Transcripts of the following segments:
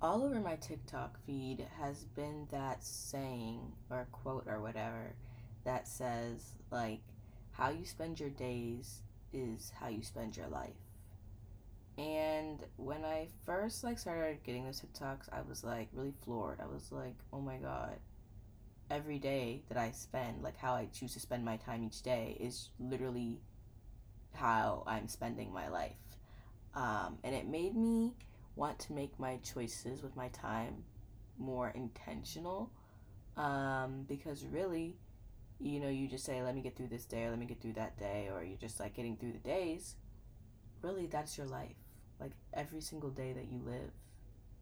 all over my TikTok feed has been that saying or quote or whatever that says, like, how you spend your days is how you spend your life. And when I first like started getting those TikToks, I was like really floored. I was like, "Oh my god. Every day that I spend, like how I choose to spend my time each day is literally how I'm spending my life." Um, and it made me want to make my choices with my time more intentional um, because really you know you just say let me get through this day or let me get through that day or you're just like getting through the days. Really that's your life. Like every single day that you live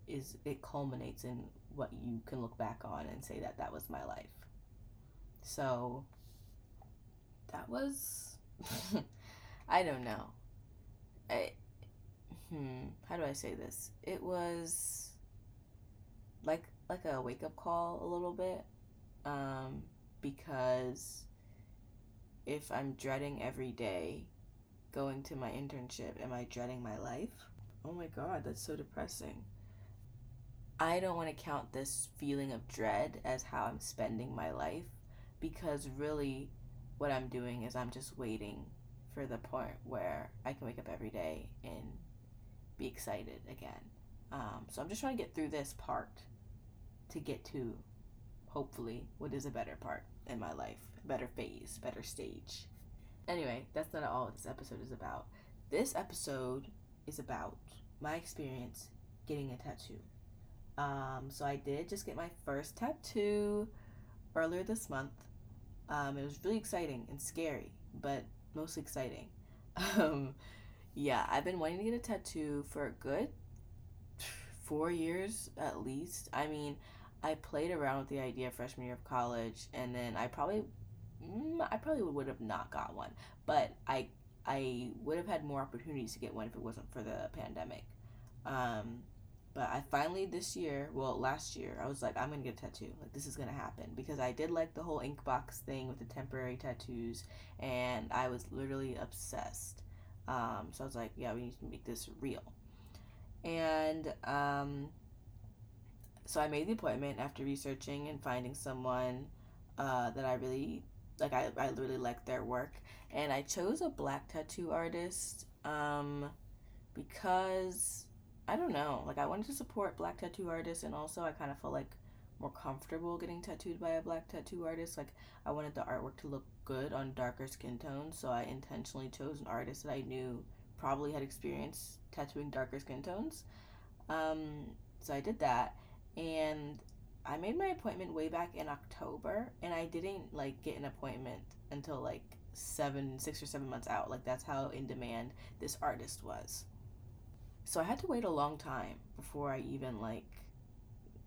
is it culminates in what you can look back on and say that that was my life. So that was i don't know. I, hmm, how do I say this? It was like like a wake up call a little bit, um, because if I'm dreading every day going to my internship, am I dreading my life? Oh my god, that's so depressing. I don't want to count this feeling of dread as how I'm spending my life because really what I'm doing is I'm just waiting for the point where I can wake up every day and be excited again. Um, so I'm just trying to get through this part to get to hopefully what is a better part in my life, better phase, better stage. Anyway, that's not all this episode is about. This episode is about my experience getting a tattoo. Um, so I did just get my first tattoo earlier this month. Um, it was really exciting and scary, but mostly exciting. Um, yeah, I've been wanting to get a tattoo for a good four years at least. I mean, I played around with the idea freshman year of college, and then I probably, mm, I probably would have not got one, but I, I would have had more opportunities to get one if it wasn't for the pandemic. Um, but I finally this year, well, last year, I was like, I'm gonna get a tattoo. Like this is gonna happen because I did like the whole Inkbox thing with the temporary tattoos, and I was literally obsessed. Um, so I was like, yeah, we need to make this real. And um, so I made the appointment after researching and finding someone uh, that I really like. I, I really liked their work, and I chose a black tattoo artist um, because I don't know. Like I wanted to support black tattoo artists, and also I kind of felt like more comfortable getting tattooed by a black tattoo artist. Like I wanted the artwork to look good on darker skin tones, so I intentionally chose an artist that I knew probably had experience tattooing darker skin tones. Um, so I did that, and I made my appointment way back in October, and I didn't like get an appointment until like seven, six or seven months out. Like that's how in demand this artist was. So I had to wait a long time before I even like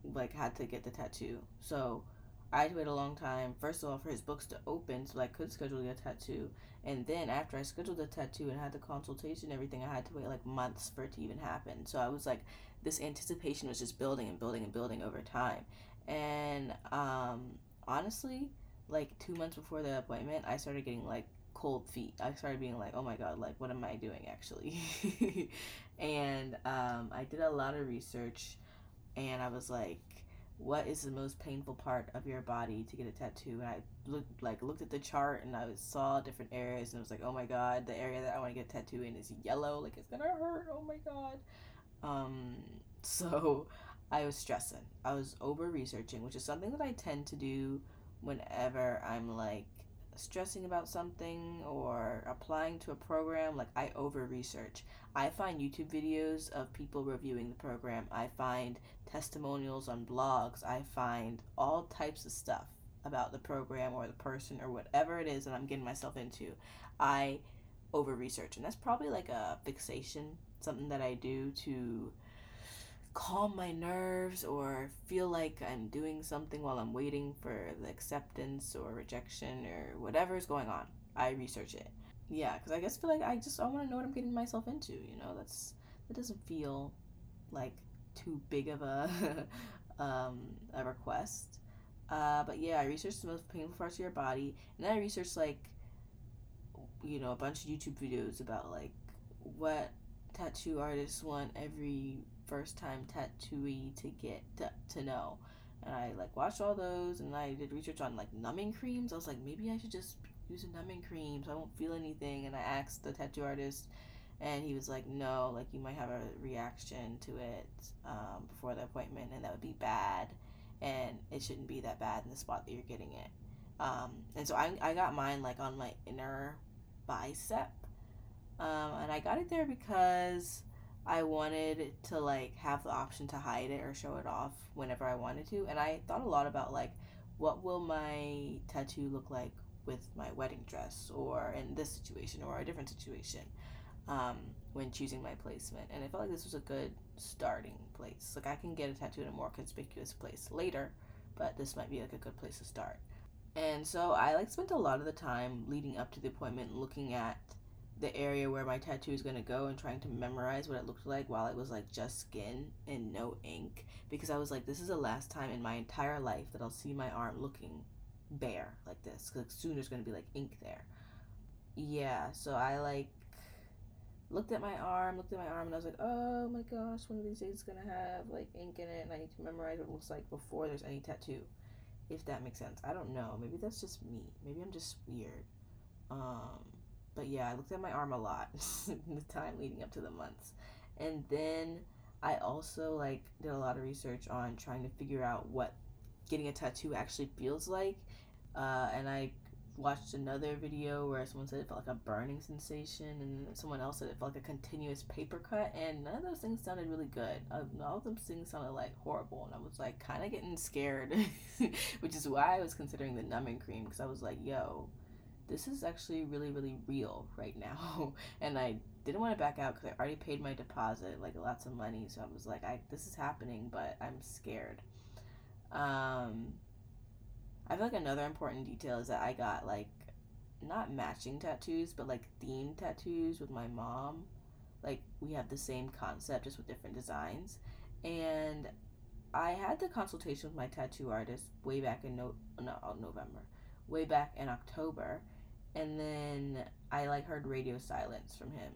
like had to get the tattoo. So I had to wait a long time, first of all, for his books to open so I could schedule a tattoo. And then after I scheduled the tattoo and had the consultation everything, I had to wait like months for it to even happen. So I was like, this anticipation was just building and building and building over time. And um, honestly, like two months before the appointment, I started getting like cold feet. I started being like, oh my god, like what am I doing actually? and um, I did a lot of research and I was like, what is the most painful part of your body to get a tattoo? And I looked like looked at the chart and I saw different areas and I was like, oh my god, the area that I want to get a tattoo in is yellow, like it's gonna hurt. Oh my god. Um, so I was stressing. I was over researching, which is something that I tend to do whenever I'm like stressing about something or applying to a program, like I over research. I find YouTube videos of people reviewing the program. I find testimonials on blogs. I find all types of stuff about the program or the person or whatever it is that I'm getting myself into. I over research, and that's probably like a fixation, something that I do to calm my nerves or feel like I'm doing something while I'm waiting for the acceptance or rejection or whatever is going on. I research it. Yeah, because I guess feel like I just I want to know what I'm getting myself into. You know, that's that doesn't feel like too big of a um, a request. Uh, but yeah, I researched the most painful parts of your body, and then I researched like you know a bunch of YouTube videos about like what tattoo artists want every first time tattooee to get to, to know. And I like watched all those and I did research on like numbing creams. I was like, maybe I should just use a numbing cream so I won't feel anything. And I asked the tattoo artist and he was like, no, like you might have a reaction to it um, before the appointment and that would be bad. And it shouldn't be that bad in the spot that you're getting it. Um, and so I, I got mine like on my inner bicep. Um, and I got it there because I wanted to like have the option to hide it or show it off whenever I wanted to. And I thought a lot about like what will my tattoo look like with my wedding dress or in this situation or a different situation um, when choosing my placement. And I felt like this was a good starting place. Like I can get a tattoo in a more conspicuous place later, but this might be like a good place to start. And so I like spent a lot of the time leading up to the appointment looking at the area where my tattoo is going to go and trying to memorize what it looked like while it was like just skin and no ink because I was like this is the last time in my entire life that I'll see my arm looking bare like this cuz soon there's going to be like ink there. Yeah, so I like looked at my arm, looked at my arm and I was like, "Oh my gosh, one of these days it's going to have like ink in it and I need to memorize what it looks like before there's any tattoo." If that makes sense. I don't know. Maybe that's just me. Maybe I'm just weird. Um but yeah, I looked at my arm a lot the time leading up to the months. And then I also like did a lot of research on trying to figure out what getting a tattoo actually feels like. Uh, and I watched another video where someone said it felt like a burning sensation, and someone else said it felt like a continuous paper cut, and none of those things sounded really good. Uh, all of those things sounded like horrible, and I was like kind of getting scared, which is why I was considering the numbing cream because I was like, yo, this is actually really, really real right now. and I didn't want to back out because I already paid my deposit, like lots of money. So I was like, I this is happening, but I'm scared. Um, I feel like another important detail is that I got like not matching tattoos, but like themed tattoos with my mom. Like we have the same concept, just with different designs. And I had the consultation with my tattoo artist way back in no, no November, way back in October, and then I like heard radio silence from him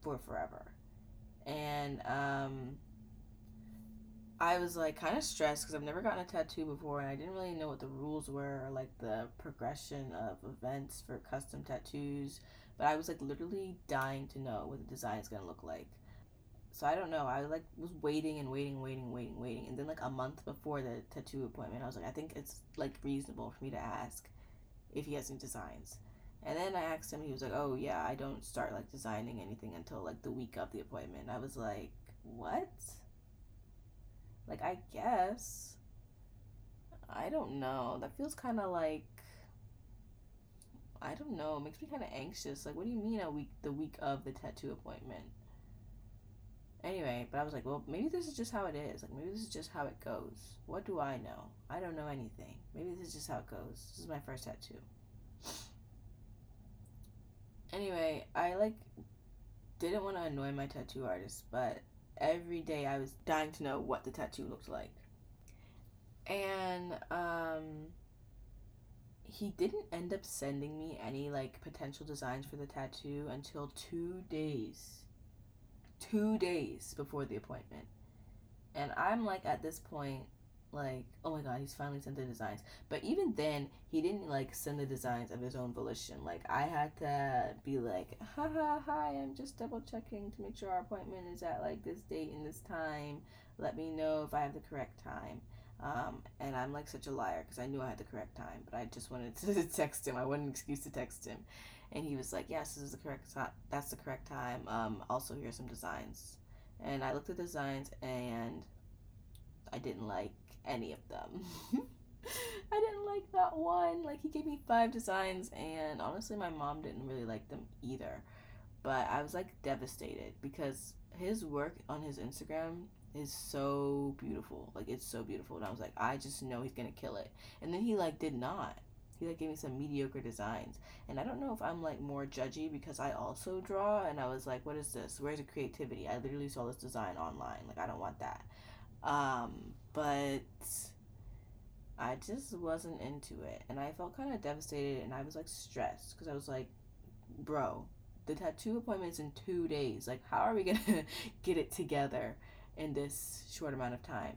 for forever. And um I was like kind of stressed because I've never gotten a tattoo before and I didn't really know what the rules were or like the progression of events for custom tattoos. But I was like literally dying to know what the design is gonna look like. So I don't know. I like was waiting and waiting, waiting, waiting, waiting, and then like a month before the tattoo appointment, I was like, I think it's like reasonable for me to ask if he has any designs. And then I asked him, he was like, oh, yeah, I don't start like designing anything until like the week of the appointment. I was like, what? Like, I guess. I don't know. That feels kind of like. I don't know. It makes me kind of anxious. Like, what do you mean a week, the week of the tattoo appointment? Anyway, but I was like, well, maybe this is just how it is. Like, maybe this is just how it goes. What do I know? I don't know anything. Maybe this is just how it goes. This is my first tattoo. Anyway, I like didn't want to annoy my tattoo artist, but every day I was dying to know what the tattoo looked like. And um he didn't end up sending me any like potential designs for the tattoo until 2 days two days before the appointment. And I'm like, at this point, like, oh my god, he's finally sent the designs. But even then, he didn't like send the designs of his own volition. Like, I had to be like, haha, hi, I'm just double checking to make sure our appointment is at like this date and this time. Let me know if I have the correct time. Um, and I'm like such a liar because I knew I had the correct time, but I just wanted to text him. I wanted an excuse to text him and he was like, "Yes, this is the correct time. That's the correct time. Um, also, here's some designs." And I looked at the designs, and I didn't like any of them. I didn't like that one. Like he gave me five designs, and honestly, my mom didn't really like them either. But I was like devastated because his work on his Instagram is so beautiful. Like it's so beautiful, and I was like, I just know he's gonna kill it. And then he like did not he like gave me some mediocre designs and i don't know if i'm like more judgy because i also draw and i was like what is this where's the creativity i literally saw this design online like i don't want that um but i just wasn't into it and i felt kind of devastated and i was like stressed because i was like bro the tattoo appointment's in two days like how are we gonna get it together in this short amount of time.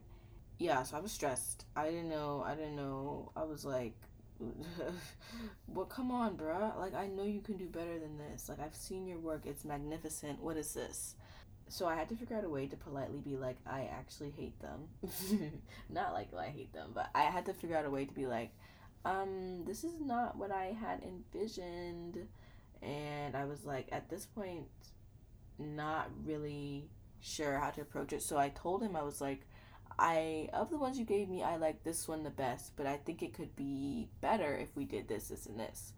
Yeah, so I was stressed. I didn't know. I didn't know. I was like, well, come on, bruh. Like, I know you can do better than this. Like, I've seen your work. It's magnificent. What is this? So I had to figure out a way to politely be like, I actually hate them. not like I hate them, but I had to figure out a way to be like, um, this is not what I had envisioned. And I was like, at this point, not really sure how to approach it. So I told him, I was like, I, of the ones you gave me, I like this one the best, but I think it could be better if we did this, this, and this.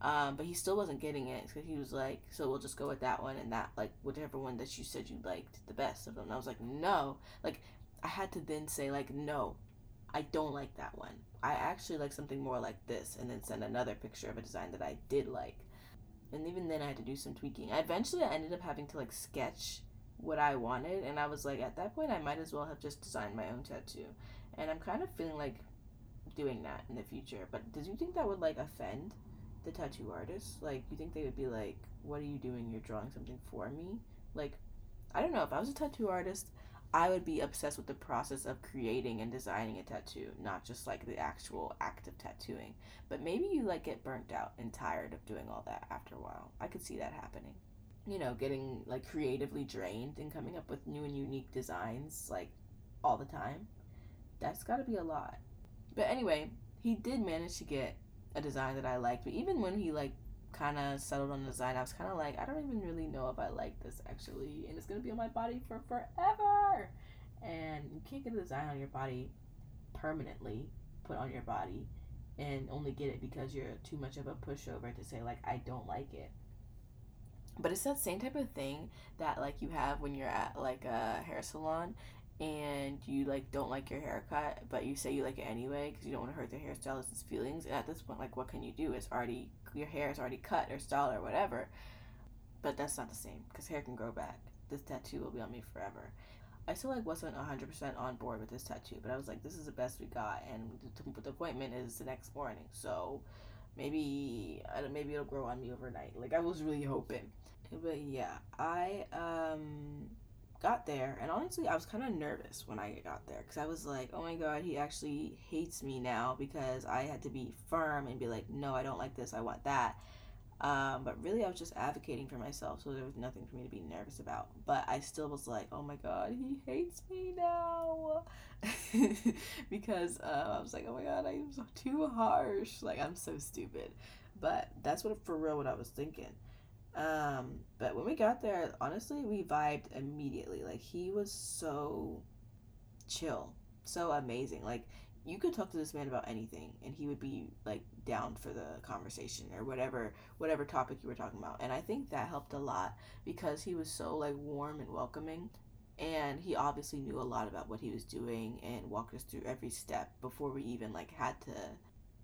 Um, but he still wasn't getting it because he was like, so we'll just go with that one and that, like, whichever one that you said you liked the best of them. And I was like, no. Like, I had to then say, like, no, I don't like that one. I actually like something more like this, and then send another picture of a design that I did like. And even then, I had to do some tweaking. Eventually, I ended up having to, like, sketch what I wanted, and I was like, at that point, I might as well have just designed my own tattoo. And I'm kind of feeling like doing that in the future. But did you think that would, like, offend? the tattoo artist? Like, you think they would be like, "What are you doing? You're drawing something for me?" Like, I don't know. If I was a tattoo artist, I would be obsessed with the process of creating and designing a tattoo, not just like the actual act of tattooing. But maybe you like get burnt out and tired of doing all that after a while. I could see that happening. You know, getting like creatively drained and coming up with new and unique designs like all the time. That's got to be a lot. But anyway, he did manage to get a design that I liked. But even when he like kind of settled on the design, I was kind of like, I don't even really know if I like this actually, and it's gonna be on my body for forever. And you can't get a design on your body permanently put on your body and only get it because you're too much of a pushover to say like I don't like it. But it's that same type of thing that like you have when you're at like a hair salon and you like don't like your haircut, but you say you like it anyway because you don't want to hurt the hairstylist's feelings. And at this point, like, what can you do? It's already your hair is already cut or styled or whatever. But that's not the same because hair can grow back. This tattoo will be on me forever. I still like wasn't hundred percent on board with this tattoo, but I was like, this is the best we got, and the, the appointment is the next morning, so maybe maybe it'll grow on me overnight. Like I was really hoping, but yeah, I um got there, and honestly, I was kind of nervous when I got there because I was like, oh my god, he actually hates me now because I had to be firm and be like, no, I don't like this, I want that. Um, but really, I was just advocating for myself, so there was nothing for me to be nervous about. But I still was like, oh my god, he hates me now. because uh, I was like, oh my god, I'm too harsh. Like, I'm so stupid. But that's what, for real, what I was thinking. Um, but when we got there, honestly, we vibed immediately. Like he was so chill, so amazing. Like you could talk to this man about anything and he would be like down for the conversation or whatever whatever topic you were talking about. And I think that helped a lot because he was so like warm and welcoming and he obviously knew a lot about what he was doing and walked us through every step before we even like had to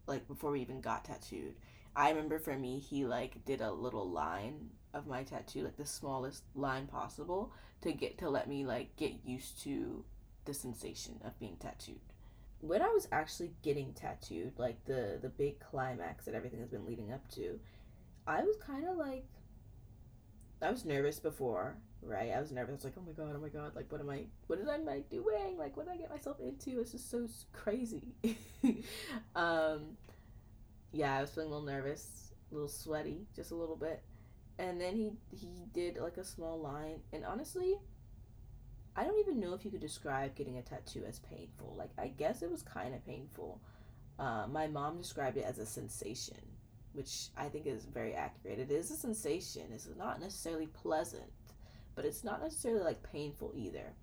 like before we even got tattooed I remember for me, he like did a little line of my tattoo, like the smallest line possible, to get to let me like get used to the sensation of being tattooed. When I was actually getting tattooed, like the the big climax that everything has been leading up to, I was kind of like I was nervous before, right? I was nervous. I was like, oh my god, oh my god, like what am I, what am I doing? Like what did I get myself into? It's just so crazy. um, yeah, I was feeling a little nervous, a little sweaty, just a little bit. And then he he did like a small line, and honestly, I don't even know if you could describe getting a tattoo as painful. Like I guess it was kind of painful. Uh, my mom described it as a sensation, which I think is very accurate. It is a sensation. It's not necessarily pleasant, but it's not necessarily like painful either.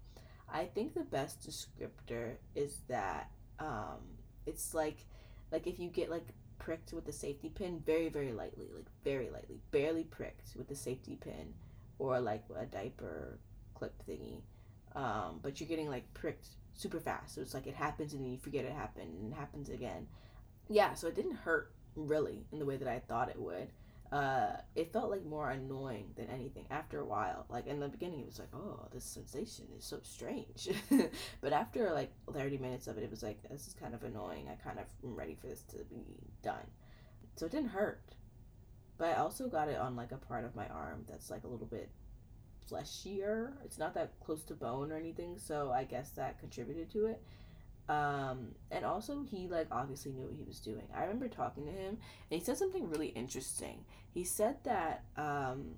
I think the best descriptor is that um, it's like like if you get like pricked with the safety pin very very lightly like very lightly barely pricked with the safety pin or like a diaper clip thingy. Um, but you're getting like pricked super fast. So it's like it happens and then you forget it happened and it happens again. Yeah so it didn't hurt really in the way that i thought it would uh, it felt like more annoying than anything after a while. Like in the beginning, it was like, oh, this sensation is so strange. but after like 30 minutes of it, it was like, this is kind of annoying. I kind of am ready for this to be done. So it didn't hurt. But I also got it on like a part of my arm that's like a little bit fleshier. It's not that close to bone or anything, so I guess that contributed to it. Um, and also he like obviously knew what he was doing. I remember talking to him and he said something really interesting. He said that um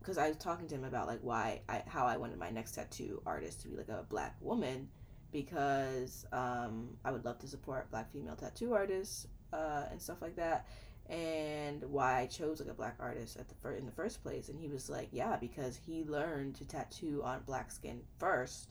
because I was talking to him about like why I how I wanted my next tattoo artist to be like a black woman because um I would love to support black female tattoo artists uh and stuff like that and why I chose like a black artist at the fir- in the first place and he was like yeah because he learned to tattoo on black skin first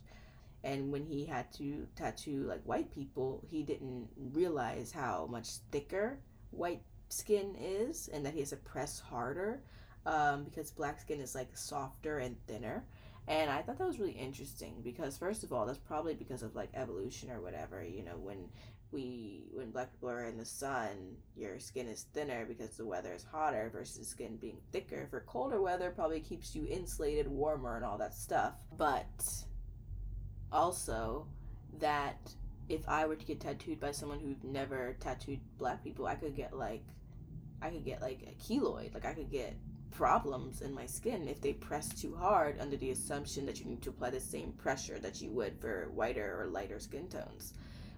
and when he had to tattoo like white people he didn't realize how much thicker white skin is and that he has to press harder um, because black skin is like softer and thinner. And i thought that was really interesting because first of all that's probably because of like evolution or whatever you know when we when black people are in the sun your skin is thinner because the weather is hotter versus skin being thicker for colder weather probably keeps you insulated warmer and all that stuff. But also that if I were to get tattooed by someone who'd never tattooed black people, I could get like I could get like a keloid, like I could get problems in my skin if they press too hard under the assumption that you need to apply the same pressure that you would for whiter or lighter skin tones,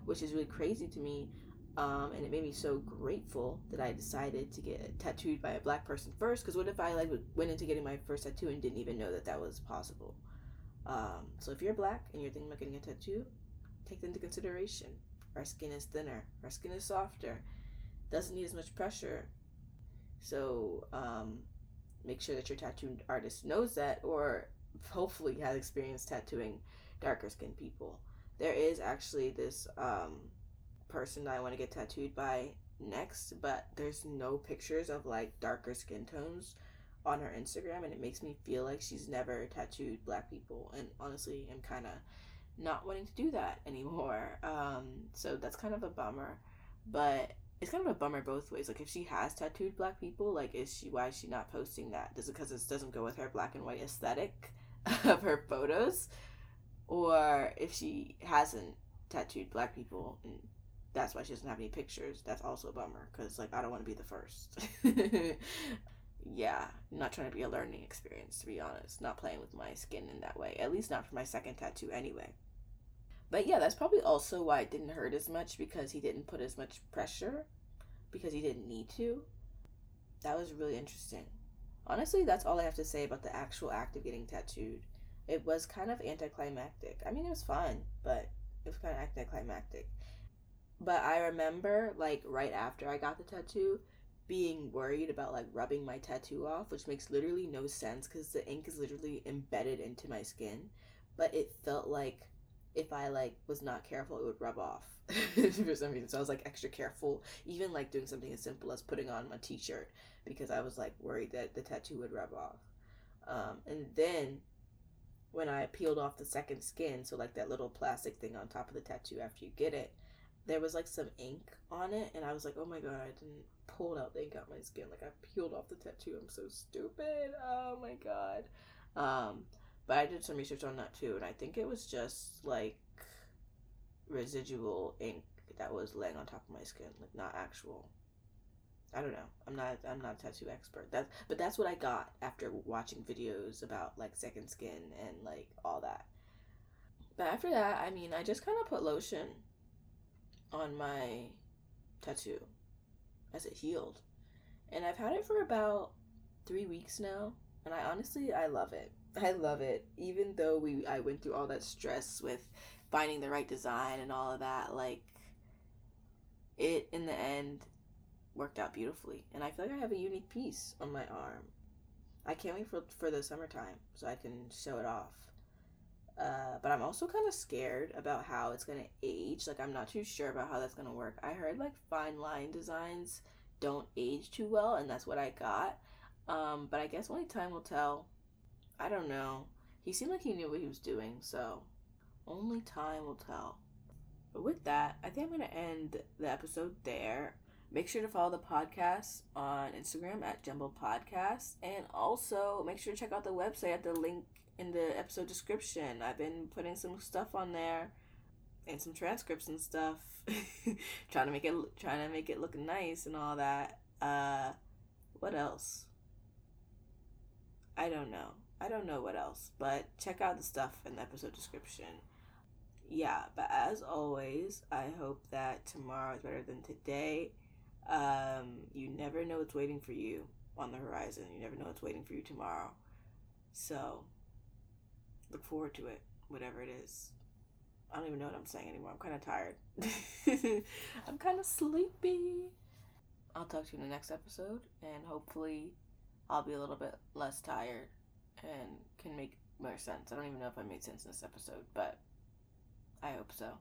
which is really crazy to me. Um, and it made me so grateful that I decided to get tattooed by a black person first. Because what if I like went into getting my first tattoo and didn't even know that that was possible? Um, so if you're black and you're thinking about getting a tattoo, take that into consideration. Our skin is thinner, our skin is softer, doesn't need as much pressure. So um, make sure that your tattoo artist knows that, or hopefully has experience tattooing darker skinned people. There is actually this um, person that I want to get tattooed by next, but there's no pictures of like darker skin tones on her Instagram, and it makes me feel like she's never tattooed black people. And honestly, I'm kind of not wanting to do that anymore. Um, so that's kind of a bummer. But it's kind of a bummer both ways. Like if she has tattooed black people, like is she why is she not posting that? Is it because it doesn't go with her black and white aesthetic of her photos, or if she hasn't tattooed black people and that's why she doesn't have any pictures. That's also a bummer because like I don't want to be the first. yeah, not trying to be a learning experience, to be honest. Not playing with my skin in that way. At least not for my second tattoo, anyway. But yeah, that's probably also why it didn't hurt as much because he didn't put as much pressure because he didn't need to. That was really interesting. Honestly, that's all I have to say about the actual act of getting tattooed. It was kind of anticlimactic. I mean, it was fun, but it was kind of anticlimactic. But I remember, like, right after I got the tattoo, being worried about like rubbing my tattoo off, which makes literally no sense because the ink is literally embedded into my skin. But it felt like if I like was not careful, it would rub off for some reason. So I was like extra careful, even like doing something as simple as putting on my t-shirt because I was like worried that the tattoo would rub off. Um, and then when I peeled off the second skin, so like that little plastic thing on top of the tattoo after you get it, there was like some ink on it, and I was like, oh my god, I didn't pull out the ink out my skin. Like I peeled off the tattoo. I'm so stupid. Oh my god. Um, but I did some research on that too, and I think it was just like residual ink that was laying on top of my skin, like not actual. I don't know. I'm not. I'm not a tattoo expert. that's but that's what I got after watching videos about like second skin and like all that. But after that, I mean, I just kind of put lotion on my tattoo as it healed. And I've had it for about three weeks now, and I honestly I love it. I love it. Even though we I went through all that stress with finding the right design and all of that, like it in the end worked out beautifully. And I feel like I have a unique piece on my arm. I can't wait for for the summertime so I can show it off. Uh, but I'm also kind of scared about how it's gonna age. Like I'm not too sure about how that's gonna work. I heard like fine line designs don't age too well, and that's what I got. Um, but I guess only time will tell. I don't know. He seemed like he knew what he was doing, so only time will tell. But with that, I think I'm gonna end the episode there. Make sure to follow the podcast on Instagram at Jumble Podcast, and also make sure to check out the website at the link in the episode description. I've been putting some stuff on there and some transcripts and stuff trying to make it trying to make it look nice and all that. Uh what else? I don't know. I don't know what else, but check out the stuff in the episode description. Yeah, but as always, I hope that tomorrow is better than today. Um, you never know what's waiting for you on the horizon. You never know what's waiting for you tomorrow. So, look forward to it, whatever it is. I don't even know what I'm saying anymore. I'm kind of tired. I'm kind of sleepy. I'll talk to you in the next episode, and hopefully, I'll be a little bit less tired and can make more sense. I don't even know if I made sense in this episode, but I hope so.